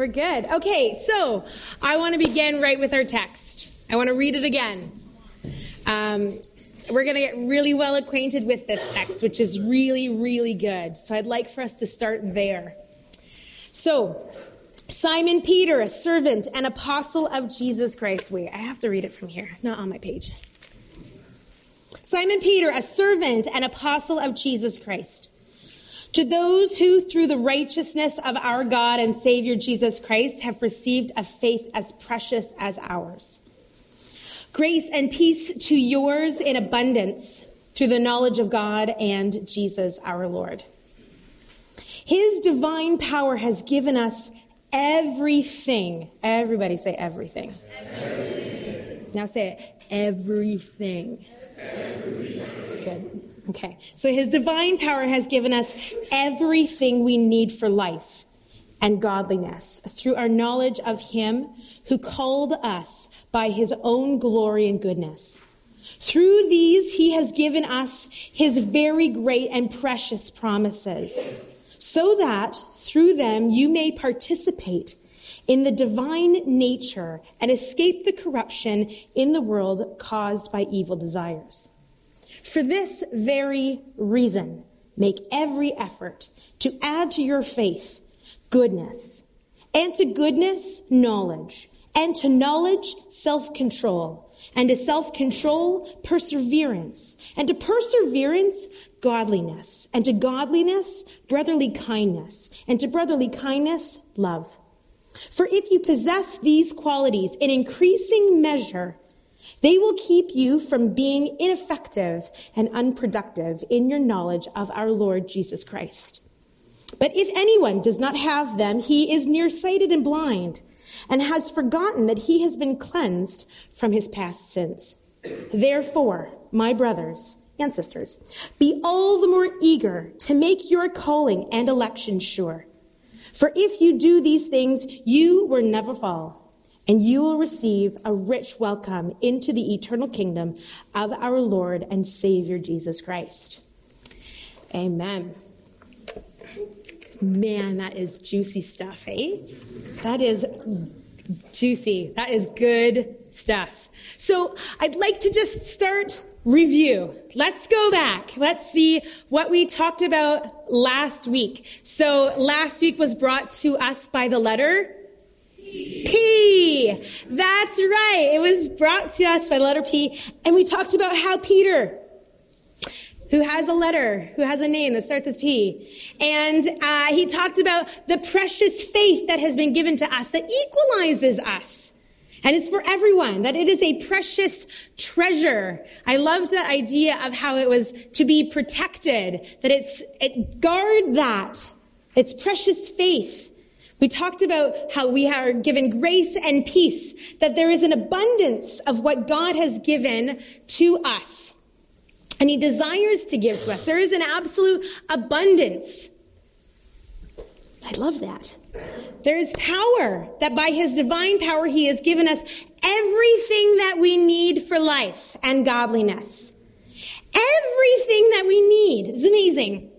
we're good. Okay, so I want to begin right with our text. I want to read it again. Um, we're going to get really well acquainted with this text, which is really, really good. So I'd like for us to start there. So, Simon Peter, a servant and apostle of Jesus Christ. Wait, I have to read it from here, not on my page. Simon Peter, a servant and apostle of Jesus Christ. To those who, through the righteousness of our God and Savior Jesus Christ, have received a faith as precious as ours. Grace and peace to yours in abundance through the knowledge of God and Jesus our Lord. His divine power has given us everything. Everybody say everything. everything. Now say it. Everything. everything. Good. Okay. So his divine power has given us everything we need for life and godliness through our knowledge of him who called us by his own glory and goodness. Through these, he has given us his very great and precious promises, so that through them you may participate in the divine nature and escape the corruption in the world caused by evil desires. For this very reason, make every effort to add to your faith goodness, and to goodness, knowledge, and to knowledge, self control, and to self control, perseverance, and to perseverance, godliness, and to godliness, brotherly kindness, and to brotherly kindness, love. For if you possess these qualities in increasing measure, they will keep you from being ineffective and unproductive in your knowledge of our Lord Jesus Christ. But if anyone does not have them, he is nearsighted and blind, and has forgotten that he has been cleansed from his past sins. Therefore, my brothers and sisters, be all the more eager to make your calling and election sure. For if you do these things, you will never fall and you will receive a rich welcome into the eternal kingdom of our Lord and Savior Jesus Christ. Amen. Man, that is juicy stuff, eh? That is juicy. That is good stuff. So I'd like to just start review. Let's go back. Let's see what we talked about last week. So last week was brought to us by the letter P. That's right. It was brought to us by the letter P. And we talked about how Peter, who has a letter, who has a name that starts with P, and uh, he talked about the precious faith that has been given to us that equalizes us. And it's for everyone, that it is a precious treasure. I loved that idea of how it was to be protected, that it's, it guard that. It's precious faith. We talked about how we are given grace and peace, that there is an abundance of what God has given to us. And He desires to give to us. There is an absolute abundance. I love that. There is power that by His divine power, He has given us everything that we need for life and godliness. Everything that we need. It's amazing.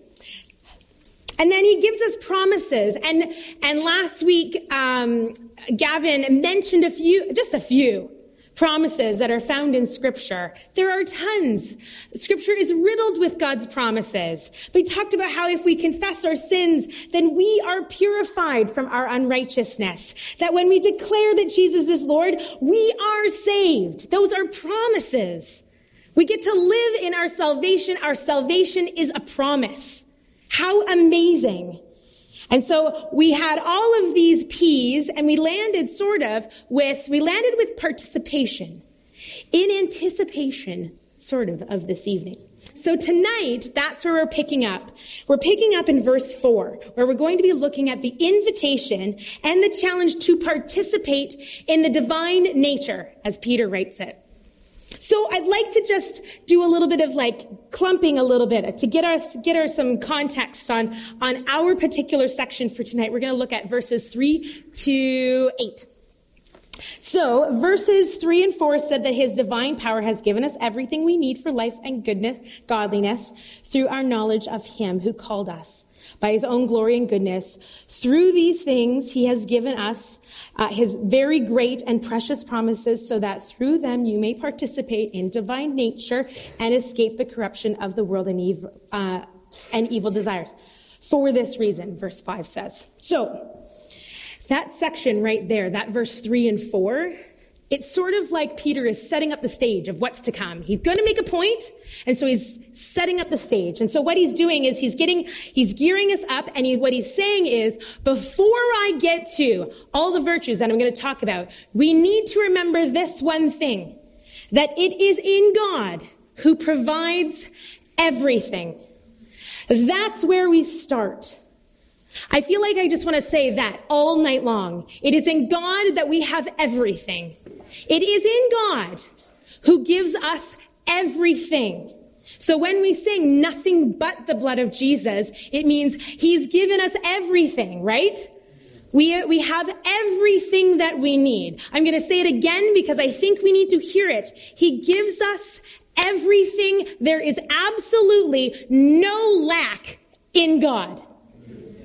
And then he gives us promises. And, and last week, um, Gavin mentioned a few, just a few promises that are found in scripture. There are tons. Scripture is riddled with God's promises. But he talked about how if we confess our sins, then we are purified from our unrighteousness. That when we declare that Jesus is Lord, we are saved. Those are promises. We get to live in our salvation. Our salvation is a promise. How amazing. And so we had all of these P's and we landed sort of with, we landed with participation in anticipation sort of of this evening. So tonight, that's where we're picking up. We're picking up in verse four, where we're going to be looking at the invitation and the challenge to participate in the divine nature, as Peter writes it. So I'd like to just do a little bit of like clumping a little bit to get us get our some context on on our particular section for tonight. We're going to look at verses 3 to 8. So, verses 3 and 4 said that his divine power has given us everything we need for life and goodness, godliness through our knowledge of him who called us by his own glory and goodness. Through these things, he has given us uh, his very great and precious promises so that through them you may participate in divine nature and escape the corruption of the world and evil, uh, and evil desires. For this reason, verse 5 says. So, that section right there, that verse 3 and 4, it's sort of like Peter is setting up the stage of what's to come. He's going to make a point, and so he's setting up the stage. And so what he's doing is he's getting, he's gearing us up, and he, what he's saying is, before I get to all the virtues that I'm going to talk about, we need to remember this one thing, that it is in God who provides everything. That's where we start. I feel like I just want to say that all night long. It is in God that we have everything. It is in God who gives us everything. So when we sing nothing but the blood of Jesus, it means he's given us everything, right? We, we have everything that we need. I'm going to say it again because I think we need to hear it. He gives us everything. There is absolutely no lack in God.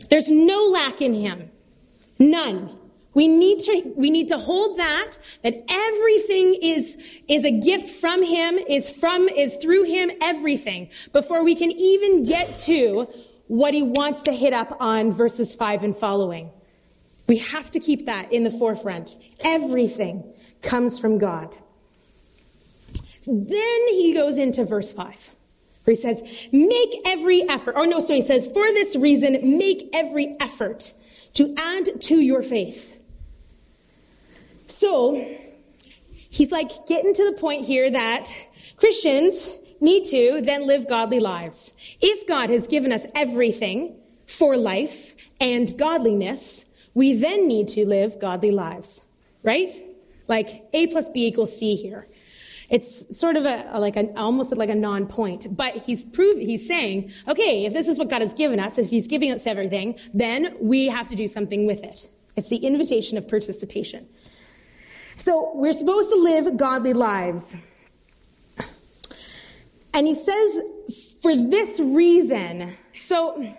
There's no lack in him. None. We need to, we need to hold that, that everything is, is a gift from him, is from, is through him, everything, before we can even get to what he wants to hit up on verses five and following. We have to keep that in the forefront. Everything comes from God. Then he goes into verse five where he says, make every effort, or no, so he says, for this reason, make every effort to add to your faith. So, he's like getting to the point here that Christians need to then live godly lives. If God has given us everything for life and godliness, we then need to live godly lives, right? Like A plus B equals C here. It's sort of a, like an almost like a non-point, but he's prove he's saying, okay, if this is what God has given us, if He's giving us everything, then we have to do something with it. It's the invitation of participation. So we're supposed to live godly lives, and he says, for this reason. So.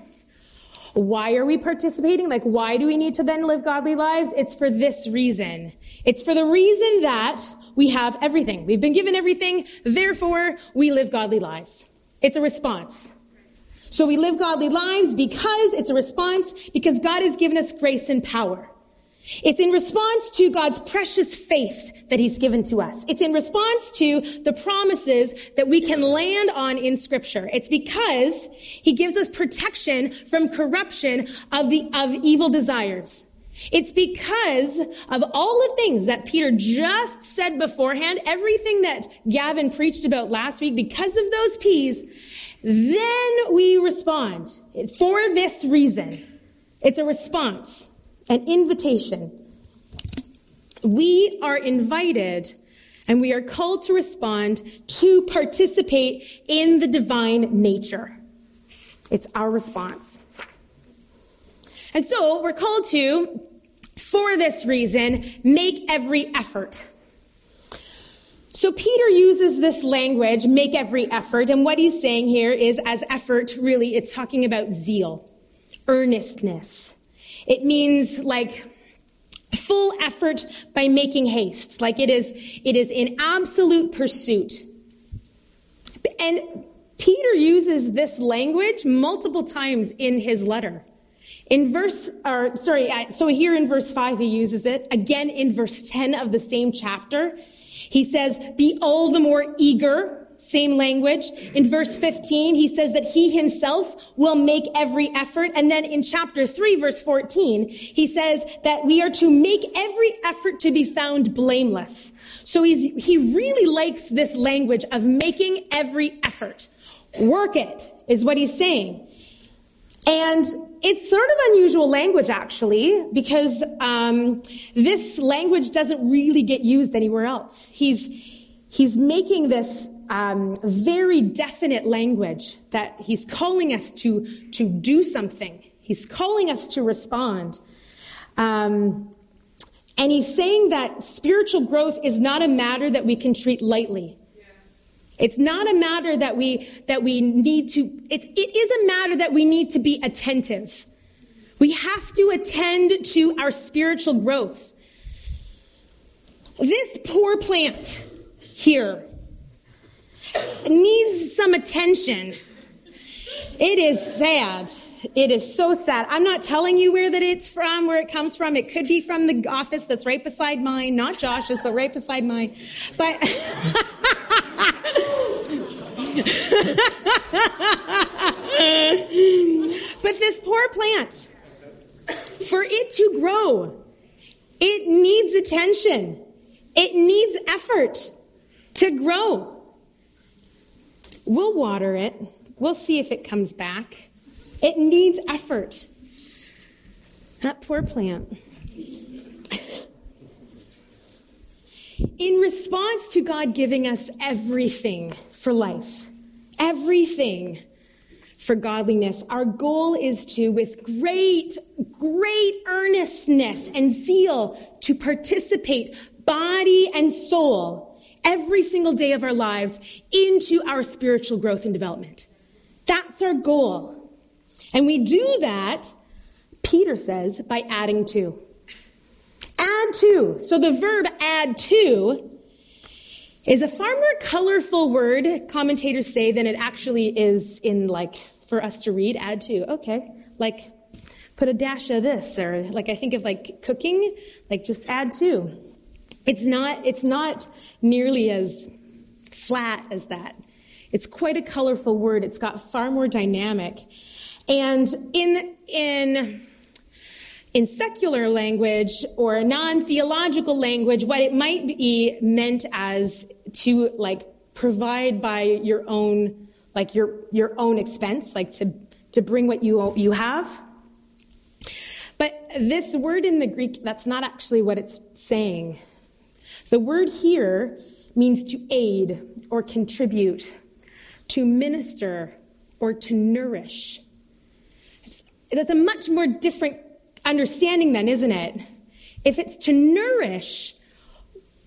Why are we participating? Like, why do we need to then live godly lives? It's for this reason. It's for the reason that we have everything. We've been given everything, therefore we live godly lives. It's a response. So we live godly lives because it's a response because God has given us grace and power. It's in response to God's precious faith that He's given to us. It's in response to the promises that we can land on in Scripture. It's because He gives us protection from corruption of the, of evil desires. It's because of all the things that Peter just said beforehand, everything that Gavin preached about last week, because of those P's, then we respond. It's for this reason. It's a response, an invitation. We are invited and we are called to respond to participate in the divine nature. It's our response. And so we're called to for this reason, make every effort. So Peter uses this language, make every effort, and what he's saying here is as effort, really, it's talking about zeal, earnestness. It means like full effort by making haste, like it is, it is in absolute pursuit. And Peter uses this language multiple times in his letter. In verse, or sorry, so here in verse 5 he uses it. Again in verse 10 of the same chapter, he says, be all the more eager. Same language. In verse 15, he says that he himself will make every effort. And then in chapter 3, verse 14, he says that we are to make every effort to be found blameless. So he's, he really likes this language of making every effort. Work it, is what he's saying. And it's sort of unusual language, actually, because um, this language doesn't really get used anywhere else. He's, he's making this um, very definite language that he's calling us to, to do something. He's calling us to respond. Um, And he's saying that spiritual growth is not a matter that we can treat lightly. It's not a matter that we, that we need to, it, it is a matter that we need to be attentive. We have to attend to our spiritual growth. This poor plant here needs some attention. It is sad. It is so sad. I'm not telling you where that it's from, where it comes from. It could be from the office that's right beside mine, not Josh's, but right beside mine. But but this poor plant, for it to grow, it needs attention. It needs effort to grow. We'll water it. We'll see if it comes back. It needs effort. That poor plant. In response to God giving us everything for life, everything for godliness, our goal is to, with great, great earnestness and zeal, to participate body and soul every single day of our lives into our spiritual growth and development. That's our goal. And we do that, Peter says, by adding to. Add to. So the verb add to is a far more colorful word, commentators say, than it actually is in like for us to read. Add to. Okay. Like put a dash of this, or like I think of like cooking, like just add to. It's not, it's not nearly as flat as that. It's quite a colorful word. It's got far more dynamic. And in, in, in secular language or non-theological language, what it might be meant as to like provide by your own, like your, your own expense, like to, to bring what you, you have. But this word in the Greek, that's not actually what it's saying. The word here means to aid or contribute, to minister or to nourish. It's, that's a much more different understanding, then, isn't it? If it's to nourish,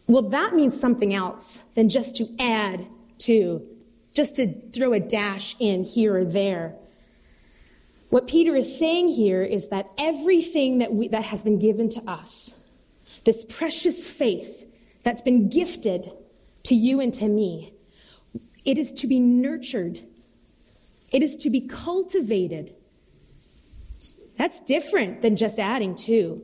well, that means something else than just to add to, just to throw a dash in here or there. What Peter is saying here is that everything that, we, that has been given to us, this precious faith, that's been gifted to you and to me. It is to be nurtured, it is to be cultivated. That's different than just adding to.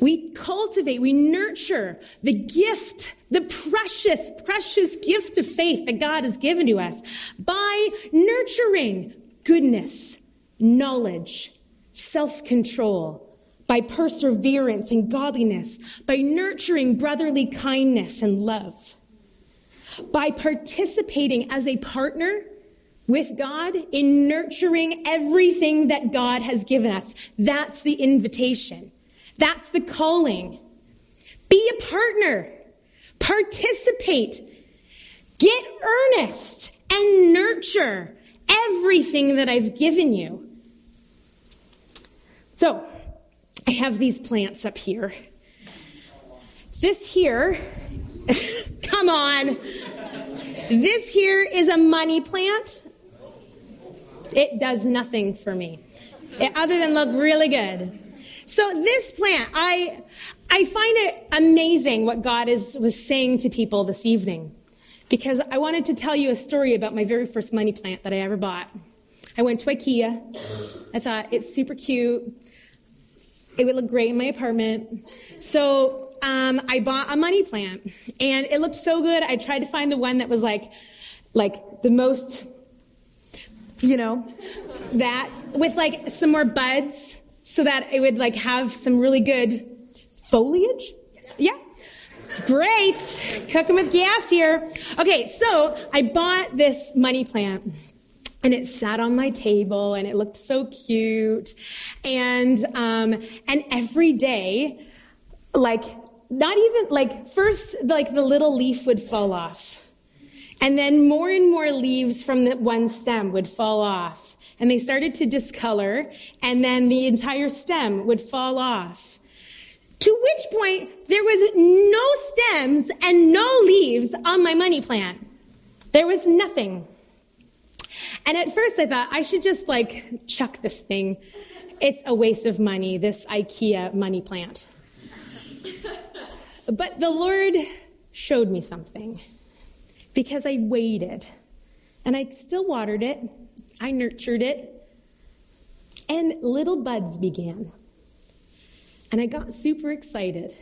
We cultivate, we nurture the gift, the precious, precious gift of faith that God has given to us by nurturing goodness, knowledge, self control, by perseverance and godliness, by nurturing brotherly kindness and love, by participating as a partner with God in nurturing everything that God has given us. That's the invitation. That's the calling. Be a partner. Participate. Get earnest and nurture everything that I've given you. So, I have these plants up here. This here, come on. This here is a money plant. It does nothing for me it, other than look really good. So this plant, I, I find it amazing what God is, was saying to people this evening because I wanted to tell you a story about my very first money plant that I ever bought. I went to IKEA. I thought it's super cute. It would look great in my apartment. So um, I bought a money plant, and it looked so good. I tried to find the one that was like, like the most, you know, that with like some more buds, so that it would like have some really good foliage. Yeah. Great. Cooking with gas here. Okay, so I bought this money plant and it sat on my table and it looked so cute and um, and every day like not even like first like the little leaf would fall off and then more and more leaves from the one stem would fall off and they started to discolor and then the entire stem would fall off To which point, there was no stems and no leaves on my money plant. There was nothing. And at first, I thought I should just like chuck this thing. It's a waste of money, this IKEA money plant. But the Lord showed me something because I waited and I still watered it, I nurtured it, and little buds began. And I got super excited.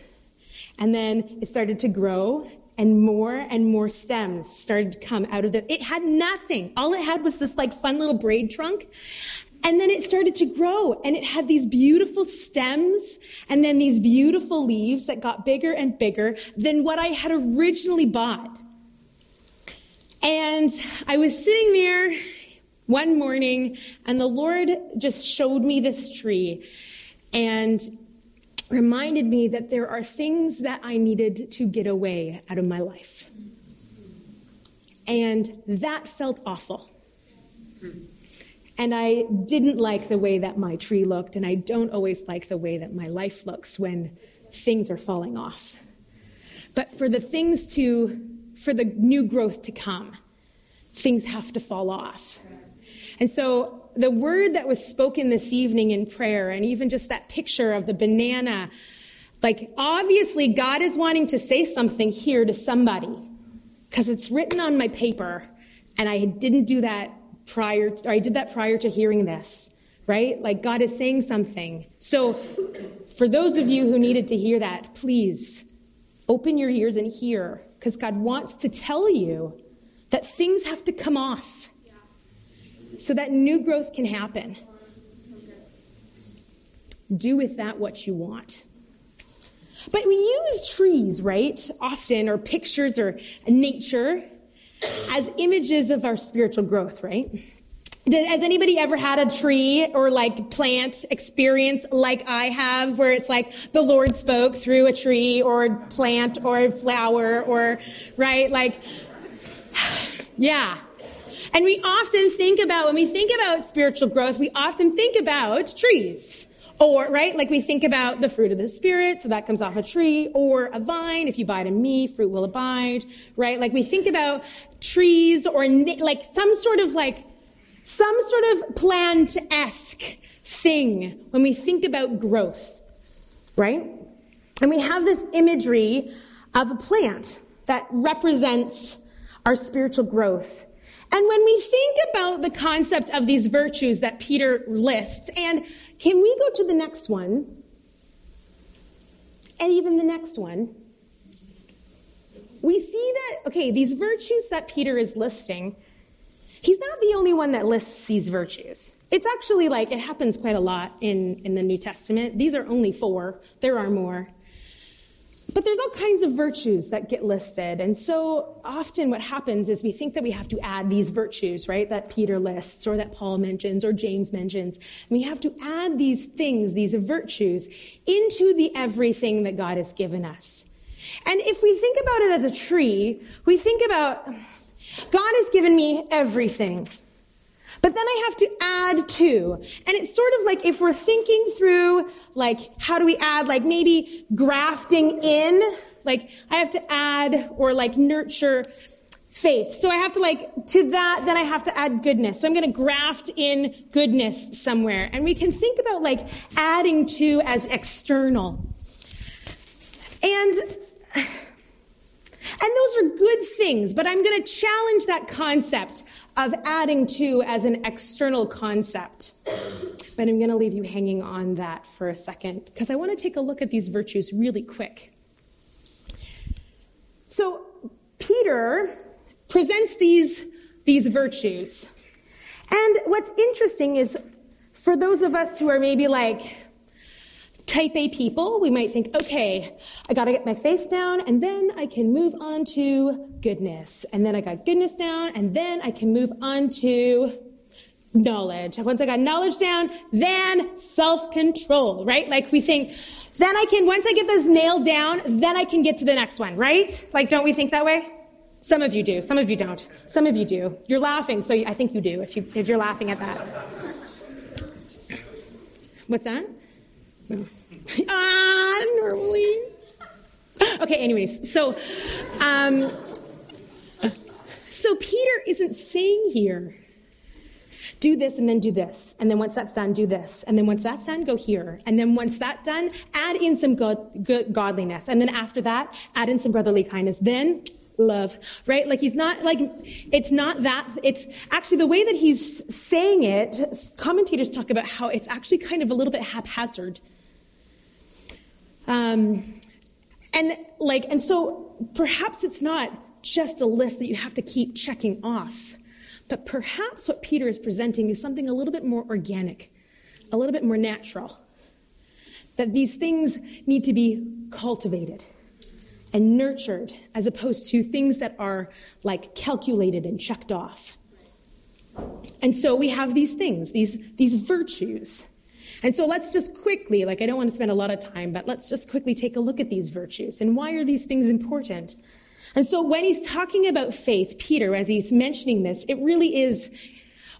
And then it started to grow, and more and more stems started to come out of it. It had nothing. All it had was this like fun little braid trunk. And then it started to grow and it had these beautiful stems and then these beautiful leaves that got bigger and bigger than what I had originally bought. And I was sitting there one morning and the Lord just showed me this tree and reminded me that there are things that I needed to get away out of my life. And that felt awful. And I didn't like the way that my tree looked, and I don't always like the way that my life looks when things are falling off. But for the things to, for the new growth to come, things have to fall off. And so the word that was spoken this evening in prayer, and even just that picture of the banana, like obviously God is wanting to say something here to somebody because it's written on my paper, and I didn't do that prior, or I did that prior to hearing this, right? Like God is saying something. So for those of you who needed to hear that, please open your ears and hear because God wants to tell you that things have to come off so that new growth can happen. Do with that what you want. But we use trees, right? Often, or pictures or nature as images of our spiritual growth, right? Has anybody ever had a tree or like plant experience like I have where it's like the Lord spoke through a tree or plant or flower or, right? Like, yeah. And we often think about, when we think about spiritual growth, we often think about trees. Or, right, like we think about the fruit of the Spirit, so that comes off a tree, or a vine, if you abide in me, fruit will abide, right? Like we think about trees or like some sort of like, some sort of plant-esque thing when we think about growth, right? And we have this imagery of a plant that represents our spiritual growth. And when we think about the concept of these virtues that Peter lists, and can we go to the next one? And even the next one. We see that, okay, these virtues that Peter is listing, he's not the only one that lists these virtues. It's actually like it happens quite a lot in, in the New Testament. These are only four, there are more. But there's all kinds of virtues that get listed. And so often what happens is we think that we have to add these virtues, right, that Peter lists or that Paul mentions or James mentions. And we have to add these things, these virtues, into the everything that God has given us. And if we think about it as a tree, we think about God has given me everything. But then I have to add to. And it's sort of like if we're thinking through, like, how do we add, like maybe grafting in, like I have to add or like nurture faith. So I have to like, to that, then I have to add goodness. So I'm going to graft in goodness somewhere. And we can think about like adding to as external. And, and those are good things, but I'm going to challenge that concept of adding to as an external concept. But I'm going to leave you hanging on that for a second because I want to take a look at these virtues really quick. So, Peter presents these, these virtues. And what's interesting is for those of us who are maybe like, type A people, we might think, okay, I got to get my faith down, and then I can move on to goodness. And then I got goodness down, and then I can move on to knowledge. Once I got knowledge down, then self control, right? Like we think, then I can, once I get this nailed down, then I can get to the next one, right? Like, don't we think that way? Some of you do. Some of you don't. Some of you do. You're laughing, so I think you do if, you, if you're laughing at that. What's that? Ah, normally Okay, anyways, so, um, so Peter isn't saying here, do this and then do this. And then once that's done, do this. And then once that's done, go here. And then once that's done, add in some good, godliness. And then after that, add in some brotherly kindness. Then love, right? Like he's not like, it's not that, it's actually the way that he's saying it, commentators talk about how it's actually kind of a little bit haphazard. Um, and like, and so perhaps it's not just a list that you have to keep checking off. But perhaps what Peter is presenting is something a little bit more organic, a little bit more natural. That these things need to be cultivated and nurtured as opposed to things that are like calculated and checked off. And so we have these things, these, these virtues. And so let's just quickly, like I don't want to spend a lot of time, but let's just quickly take a look at these virtues and why are these things important? And so when he's talking about faith, Peter, as he's mentioning this, it really is,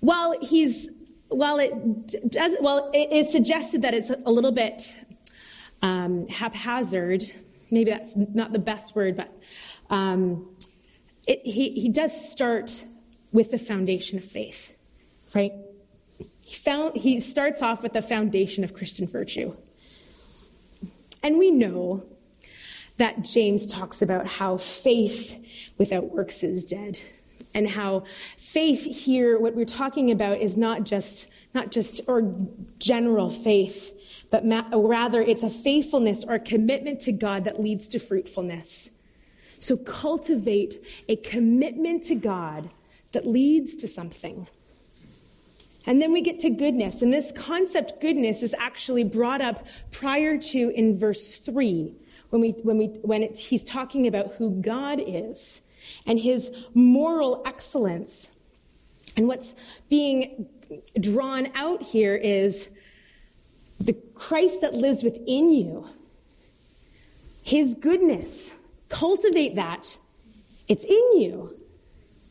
while he's, while it does, well, it is suggested that it's a little bit um, haphazard. Maybe that's not the best word, but um, it, he, he does start with the foundation of faith, right? He, found, he starts off with the foundation of Christian virtue. And we know that James talks about how faith without works is dead. And how faith here, what we're talking about is not just, not just, or general faith, but ma- rather it's a faithfulness or a commitment to God that leads to fruitfulness. So cultivate a commitment to God that leads to something. And then we get to goodness. And this concept, goodness, is actually brought up prior to in verse 3 when, we, when, we, when it, he's talking about who God is and his moral excellence. And what's being drawn out here is the Christ that lives within you, his goodness. Cultivate that. It's in you.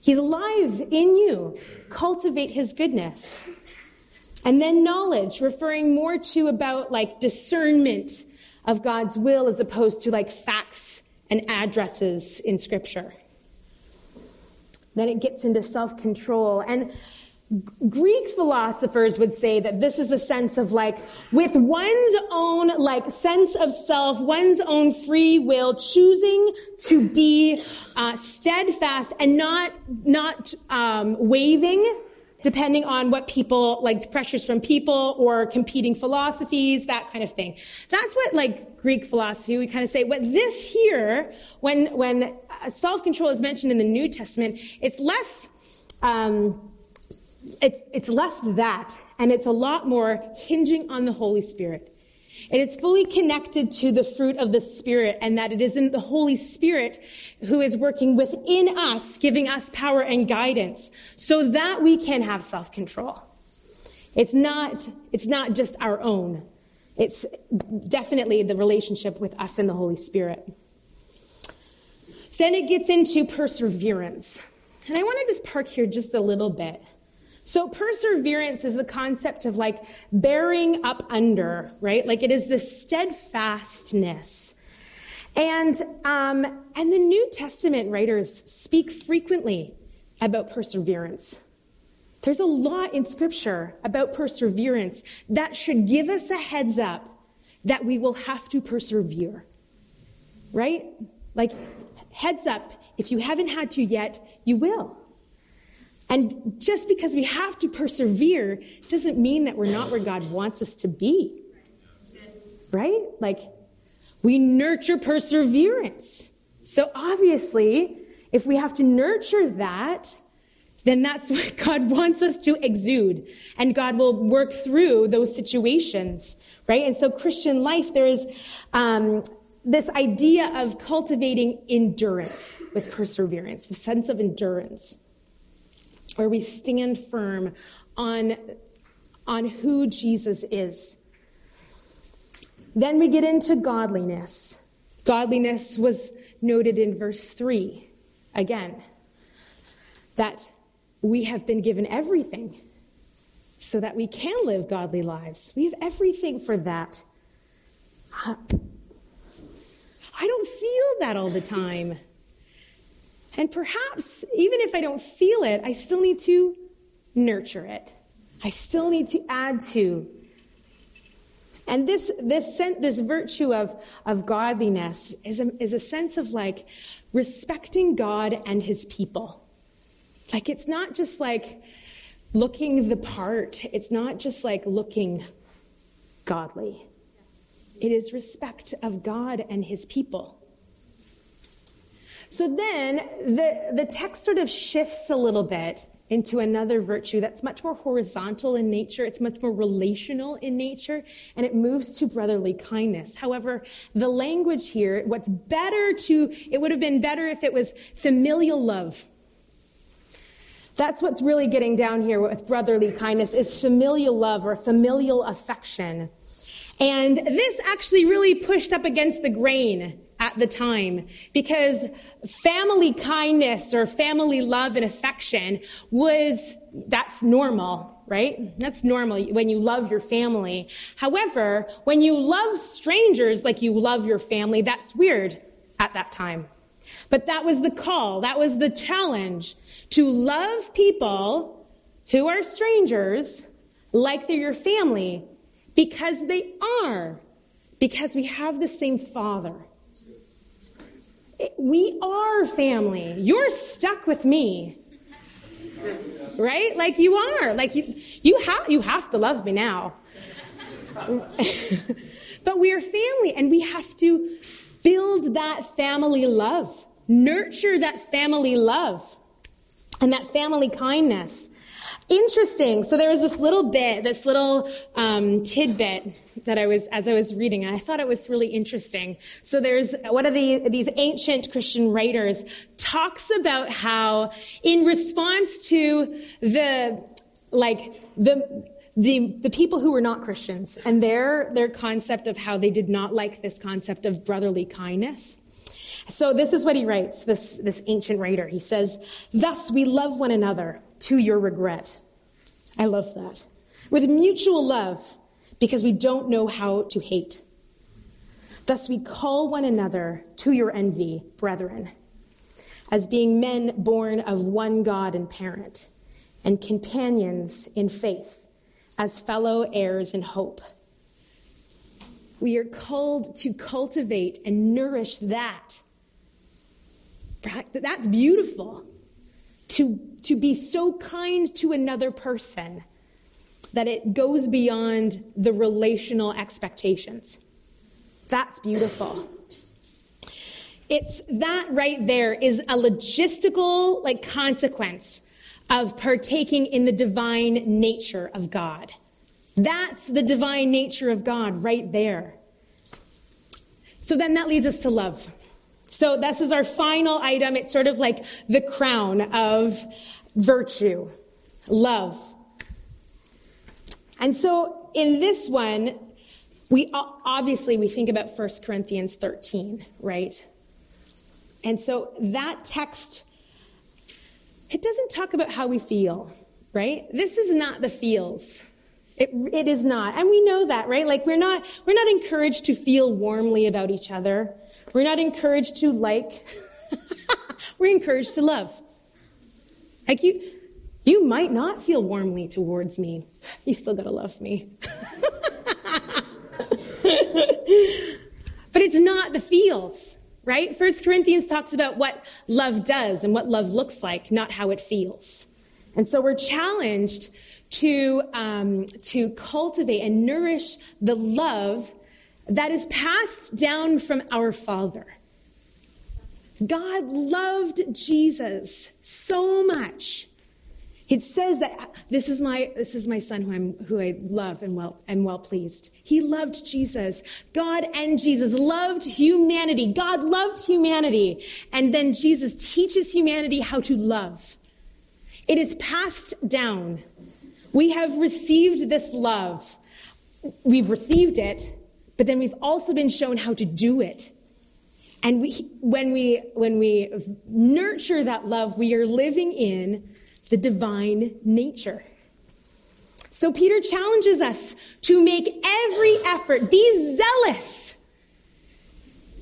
He's alive in you. Cultivate his goodness. And then knowledge, referring more to about like discernment of God's will as opposed to like facts and addresses in Scripture. Then it gets into self control. And Greek philosophers would say that this is a sense of like, with one's own like sense of self, one's own free will, choosing to be uh, steadfast and not not um, waving depending on what people like pressures from people or competing philosophies that kind of thing. That's what like greek philosophy we kind of say. What this here when when uh, self-control is mentioned in the new testament it's less um, it's it's less that and it's a lot more hinging on the holy spirit and it's fully connected to the fruit of the Spirit, and that it isn't the Holy Spirit who is working within us, giving us power and guidance, so that we can have self control. It's not, it's not just our own, it's definitely the relationship with us and the Holy Spirit. Then it gets into perseverance. And I want to just park here just a little bit. So perseverance is the concept of like bearing up under, right? Like it is the steadfastness. And, um, and the New Testament writers speak frequently about perseverance. There's a lot in Scripture about perseverance that should give us a heads up that we will have to persevere. Right? Like, heads up, if you haven't had to yet, you will. And just because we have to persevere doesn't mean that we're not where God wants us to be. Right? Like, we nurture perseverance. So obviously, if we have to nurture that, then that's what God wants us to exude. And God will work through those situations, right? And so Christian life, there is um, this idea of cultivating endurance with perseverance, the sense of endurance where we stand firm on, on who Jesus is. Then we get into godliness. Godliness was noted in verse 3 again that we have been given everything so that we can live godly lives. We have everything for that. I don't feel that all the time. And perhaps, even if I don't feel it, I still need to nurture it. I still need to add to. And this, this, this virtue of, of godliness is a, is a sense of like respecting God and his people. Like, it's not just like looking the part, it's not just like looking godly. It is respect of God and his people. So then the, the text sort of shifts a little bit into another virtue that's much more horizontal in nature, it's much more relational in nature, and it moves to brotherly kindness. However, the language here, what's better to, it would have been better if it was familial love. That's what's really getting down here with brotherly kindness is familial love or familial affection. And this actually really pushed up against the grain at the time because family kindness or family love and affection was, that's normal, right? That's normal when you love your family. However, when you love strangers like you love your family, that's weird at that time. But that was the call. That was the challenge to love people who are strangers like they're your family because they are. Because we have the same father we are family. You're stuck with me. Right? Like you are. Like you you have you have to love me now. but we are family and we have to build that family love. Nurture that family love and that family kindness. Interesting. So there was this little bit, this little um, tidbit that I was, as I was reading, I thought it was really interesting. So there's one of the, these ancient Christian writers talks about how in response to the, like, the, the, the people who were not Christians and their, their concept of how they did not like this concept of brotherly kindness. So this is what he writes, this, this ancient writer. He says, Thus we love one another to your regret. I love that. With mutual love because we don't know how to hate. Thus, we call one another to your envy, brethren, as being men born of one God and parent, and companions in faith, as fellow heirs in hope. We are called to cultivate and nourish that. That's beautiful. To, to be so kind to another person that it goes beyond the relational expectations. That's beautiful. It's that right there is a logistical like consequence of partaking in the divine nature of God. That's the divine nature of God right there. So then that leads us to love. So this is our final item. It's sort of like the crown of virtue. Love. And so in this one, we obviously we think about 1 Corinthians 13, right? And so that text it doesn't talk about how we feel, right? This is not the feels. It, it is not. And we know that, right? Like we're not, we're not encouraged to feel warmly about each other. We're not encouraged to like. we're encouraged to love. Like you, you might not feel warmly towards me. You still gotta love me. but it's not the feels, right? First Corinthians talks about what love does and what love looks like, not how it feels. And so we're challenged to, um, to cultivate and nourish the love that is passed down from our Father. God loved Jesus so much it says that this is my this is my son who I'm who I love and well am well pleased. He loved Jesus. God and Jesus loved humanity. God loved humanity. And then Jesus teaches humanity how to love. It is passed down. We have received this love. We've received it, but then we've also been shown how to do it. And we, when we when we nurture that love, we are living in the divine nature. So Peter challenges us to make every effort, be zealous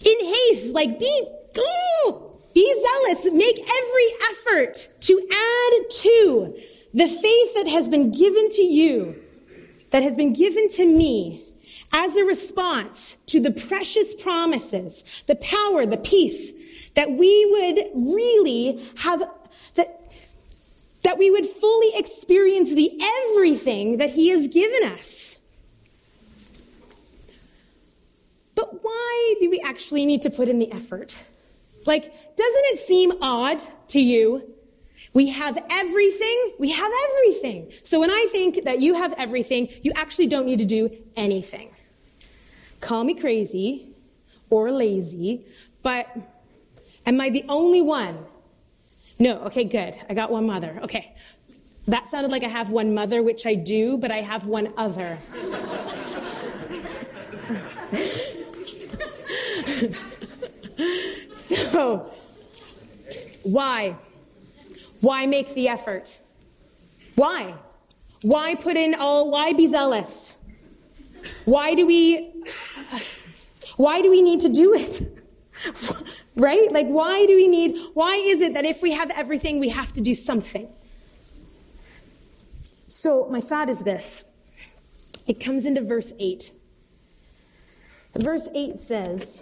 in haste, Like, be, oh, be zealous. Make every effort to add to the faith that has been given to you, that has been given to me as a response to the precious promises, the power, the peace that we would really have that that we would fully experience the everything that he has given us. But why do we actually need to put in the effort? Like, doesn't it seem odd to you? We have everything. We have everything. So when I think that you have everything, you actually don't need to do anything. Call me crazy or lazy, but am I the only one? No, okay, good. I got one mother. Okay. That sounded like I have one mother, which I do, but I have one other. so, why? Why make the effort? Why? Why put in all, why be zealous? Why do we, why do we need to do it? right? Like, why do we need, why is it that if we have everything, we have to do something? So, my thought is this it comes into verse 8. Verse 8 says,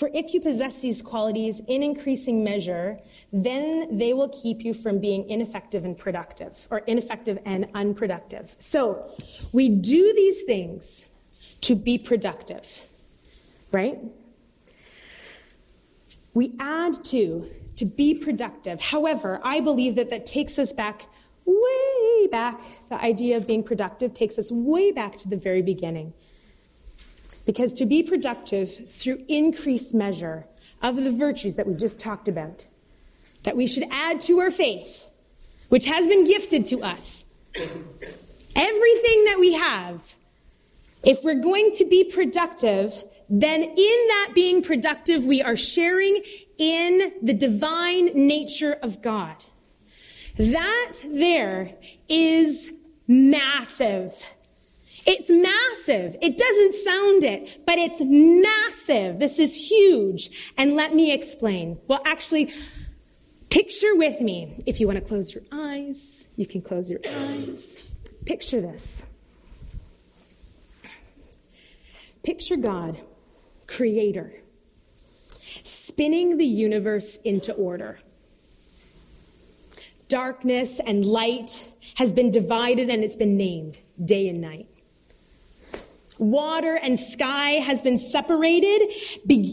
For if you possess these qualities in increasing measure, then they will keep you from being ineffective and productive, or ineffective and unproductive. So, we do these things to be productive, right? We add to, to be productive. However, I believe that that takes us back way back. The idea of being productive takes us way back to the very beginning. Because to be productive through increased measure of the virtues that we just talked about, that we should add to our faith, which has been gifted to us, everything that we have, if we're going to be productive, then in that being productive, we are sharing in the divine nature of God. That there is massive. It's massive. It doesn't sound it, but it's massive. This is huge. And let me explain. Well, actually, picture with me. If you want to close your eyes, you can close your eyes. Picture this. Picture God creator, spinning the universe into order. Darkness and light has been divided and it's been named day and night. Water and sky has been separated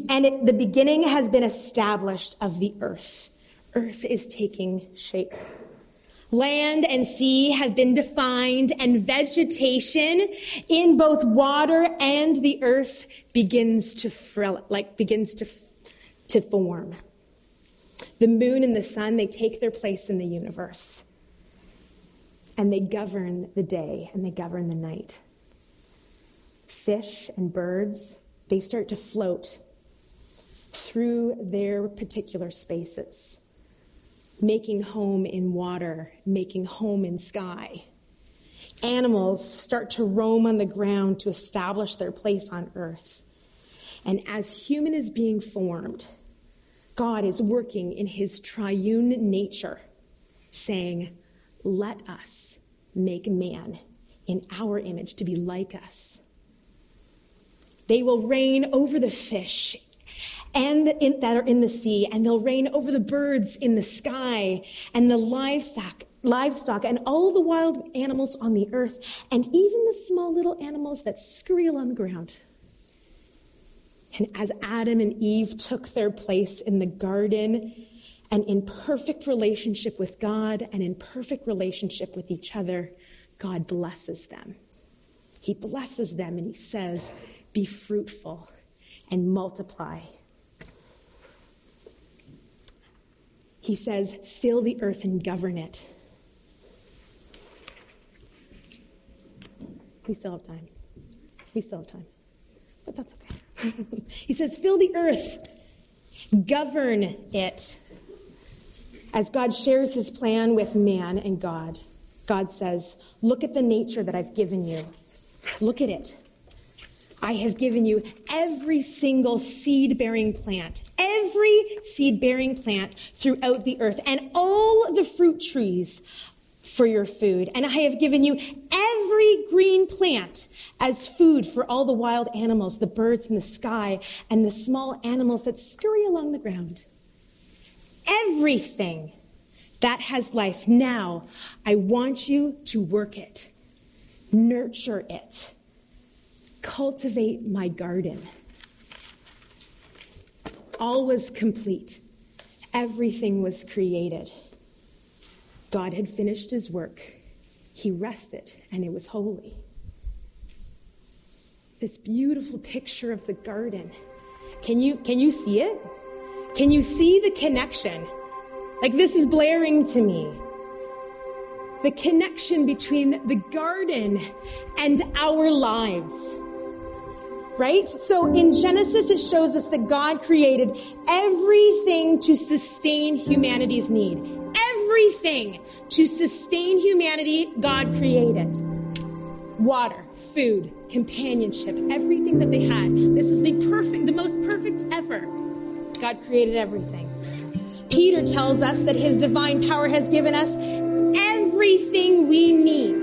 and it, the beginning has been established of the earth. Earth is taking shape. Land and sea have been defined, and vegetation in both water and the earth begins to frill, like begins to, to form. The moon and the sun, they take their place in the universe. And they govern the day and they govern the night. Fish and birds, they start to float through their particular spaces making home in water, making home in sky. Animals start to roam on the ground to establish their place on earth. And as human is being formed, God is working in his triune nature, saying, Let us make man in our image to be like us. They will reign over the fish and in, that are in the sea, and they'll reign over the birds in the sky, and the livestock, livestock, and all the wild animals on the earth, and even the small little animals that squeal on the ground. And as Adam and Eve took their place in the garden, and in perfect relationship with God and in perfect relationship with each other, God blesses them. He blesses them and He says, Be fruitful and multiply He says, fill the earth and govern it. We still have time. We still have time. But that's okay. he says, fill the earth, govern it. As God shares his plan with man and God, God says, Look at the nature that I've given you. Look at it. I have given you every single seed bearing plant, every seed bearing plant throughout the earth, and all the fruit trees for your food. And I have given you every green plant as food for all the wild animals, the birds in the sky, and the small animals that scurry along the ground. Everything that has life. Now, I want you to work it, nurture it cultivate my garden. All was complete, everything was created. God had finished his work. He rested, and it was holy. This beautiful picture of the garden. Can you, can you see it? Can you see the connection? Like this is blaring to me the connection between the garden and our lives right? So in Genesis, it shows us that God created everything to sustain humanity's need. Everything to sustain humanity, God created. Water, food, companionship, everything that they had. This is the perfect, the most perfect ever. God created everything. Peter tells us that his divine power has given us everything we need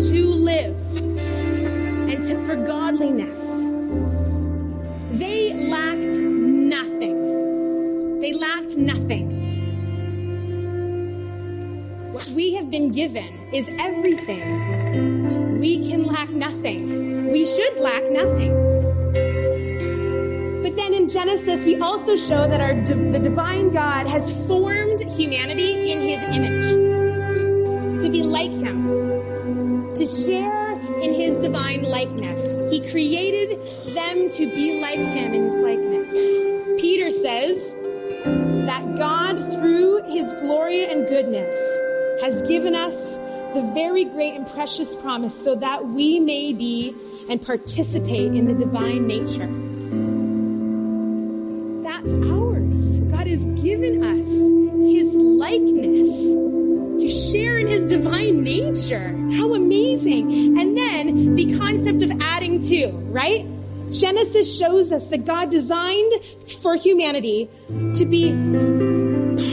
to live and to, for godliness. Lacked nothing. What we have been given is everything. We can lack nothing. We should lack nothing. But then in Genesis, we also show that our, the divine God has formed humanity in his image to be like him, to share in his divine likeness. He created them to be like him in his likeness. Peter says that God, through his glory and goodness, has given us the very great and precious promise so that we may be and participate in the divine nature. That's ours. God has given us his likeness to share in his divine nature. How amazing. And then the concept of adding to, right? Genesis shows us that God designed for humanity to be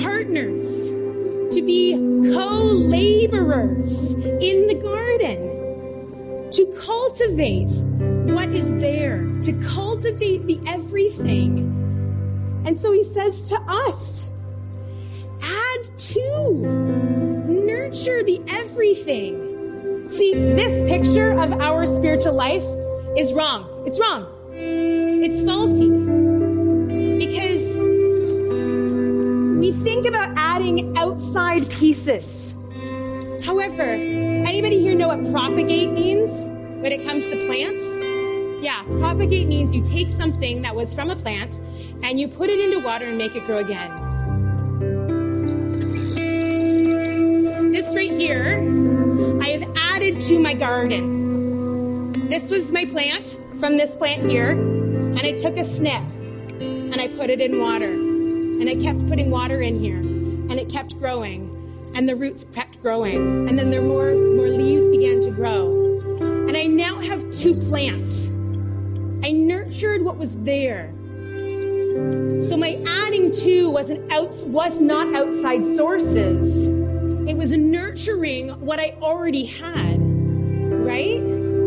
partners, to be co laborers in the garden, to cultivate what is there, to cultivate the everything. And so he says to us, add to nurture the everything. See, this picture of our spiritual life is wrong. It's wrong. It's faulty. Because we think about adding outside pieces. However, anybody here know what propagate means when it comes to plants? Yeah, propagate means you take something that was from a plant and you put it into water and make it grow again. this right here, I have added to my garden. This was my plant from this plant here, and I took a snip and I put it in water. And I kept putting water in here, and it kept growing, and the roots kept growing, and then there more more leaves began to grow. And I now have two plants. I nurtured what was there. So my adding to was an out, was not outside sources. It was nurturing what I already had, right?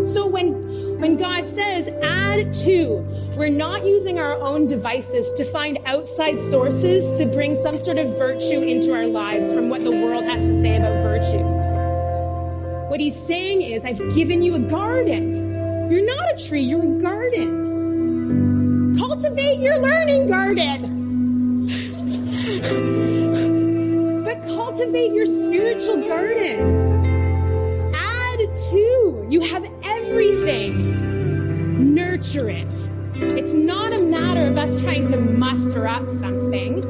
So when when God says add to, we're not using our own devices to find outside sources to bring some sort of virtue into our lives from what the world has to say about virtue. What he's saying is, I've given you a garden. You're not a tree, you're a garden. Cultivate your learning garden. But cultivate your spiritual garden. Add to. You have everything. Nurture it. It's not a matter of us trying to muster up something.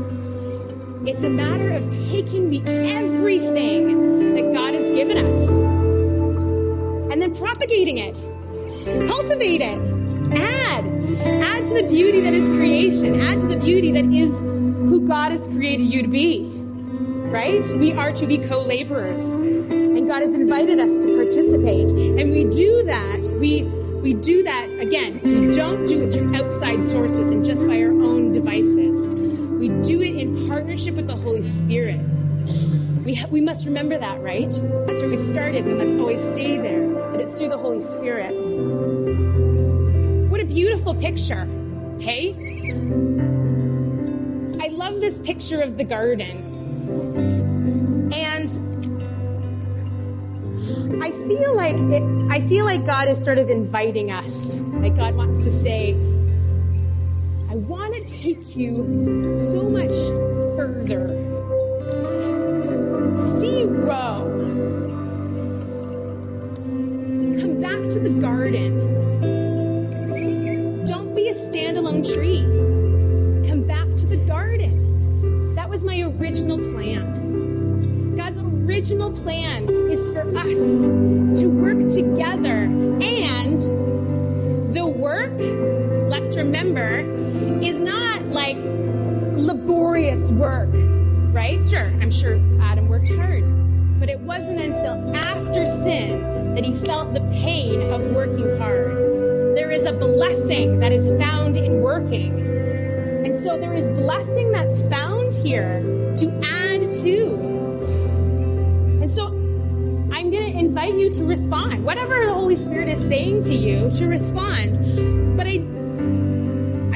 It's a matter of taking the everything that God has given us and then propagating it. Cultivate it. Add. Add to the beauty that is creation. Add to the beauty that is who God has created you to be right? We are to be co laborers. And God has invited us to participate. And we do that. We We do that, again, we don't do it through outside sources and just by our own devices. We do it in partnership with the Holy Spirit. We, ha- we must remember that, right? That's where we started. We must always stay there, but it's through the Holy Spirit. What a beautiful picture, hey? I love this picture of the garden. Feel like it, I feel like God is sort of inviting us. Like God wants to say, I want to take you so much further. To see you grow. Come back to the garden. Don't be a standalone tree. Come back to the garden. That was my original plan. God's original plan is for us to work together. And the work, let's remember, is not like laborious work, right? Sure, I'm sure Adam worked hard. But it wasn't until after sin that he felt the pain of working hard. There is a blessing that is found in working. And so there is blessing that's found here to add to. Invite you to respond. Whatever the Holy Spirit is saying to you, to respond. But I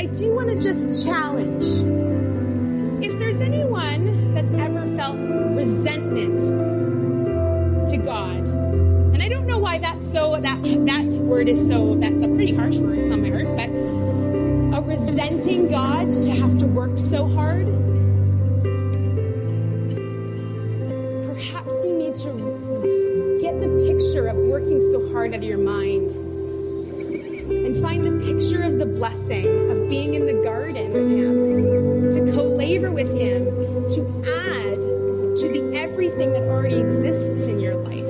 I do want to just challenge. If there's anyone that's ever felt resentment to God, and I don't know why that's so that that word is so that's a pretty harsh word, heart, but a resenting God to have to work so hard. Picture of working so hard out of your mind and find the picture of the blessing of being in the garden with Him, to co labor with Him, to add to the everything that already exists in your life.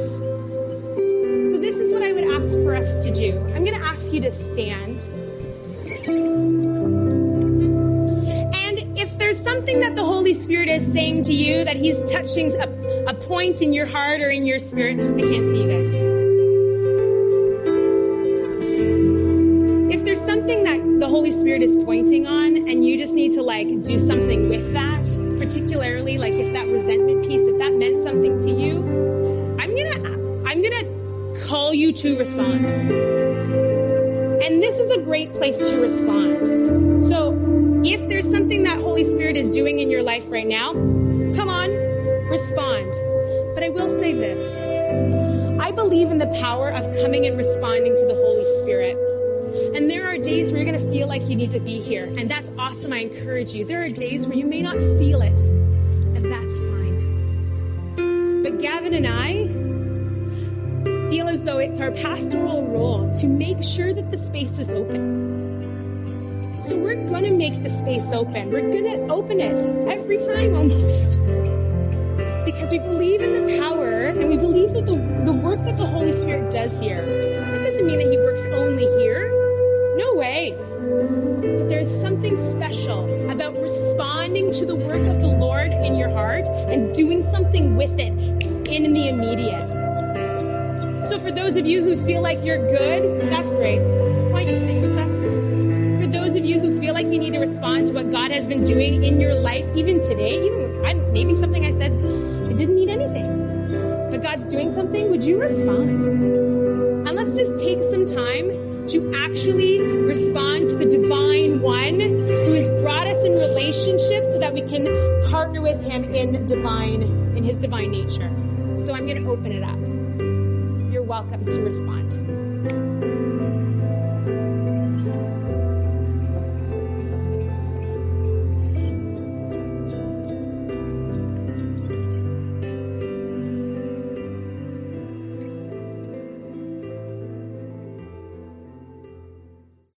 So, this is what I would ask for us to do. I'm going to ask you to stand. And if there's something that the Holy Spirit is saying to you, that He's touching point in your heart or in your spirit, I can't see you guys. If there's something that the Holy Spirit is pointing on and you just need to like do something with that, particularly like if that resentment piece, if that meant something to you, I'm gonna I'm gonna call you to respond. And this is a great place to respond. So if there's something that Holy Spirit is doing in your life right now, come on, respond. I will say this. I believe in the power of coming and responding to the Holy Spirit. And there are days where you're going to feel like you need to be here. And that's awesome. I encourage you. There are days where you may not feel it. And that's fine. But Gavin and I feel as though it's our pastoral role to make sure that the space is open. So we're going to make the space open. We're going to open it every time almost. Because we believe in the power and we believe that the, the work that the Holy Spirit does here, it doesn't mean that He works only here. No way. But there's something special about responding to the work of the Lord in your heart and doing something with it in the immediate. So, for those of you who feel like you're good, that's great. Why don't you sing with us? For those of you who feel like you need to respond to what God has been doing in your life, even today, even maybe something I said, doing something, would you respond? And let's just take some time to actually respond to the divine one who has brought us in relationship so that we can partner with him in divine in his divine nature. So I'm going to open it up. You're welcome to respond.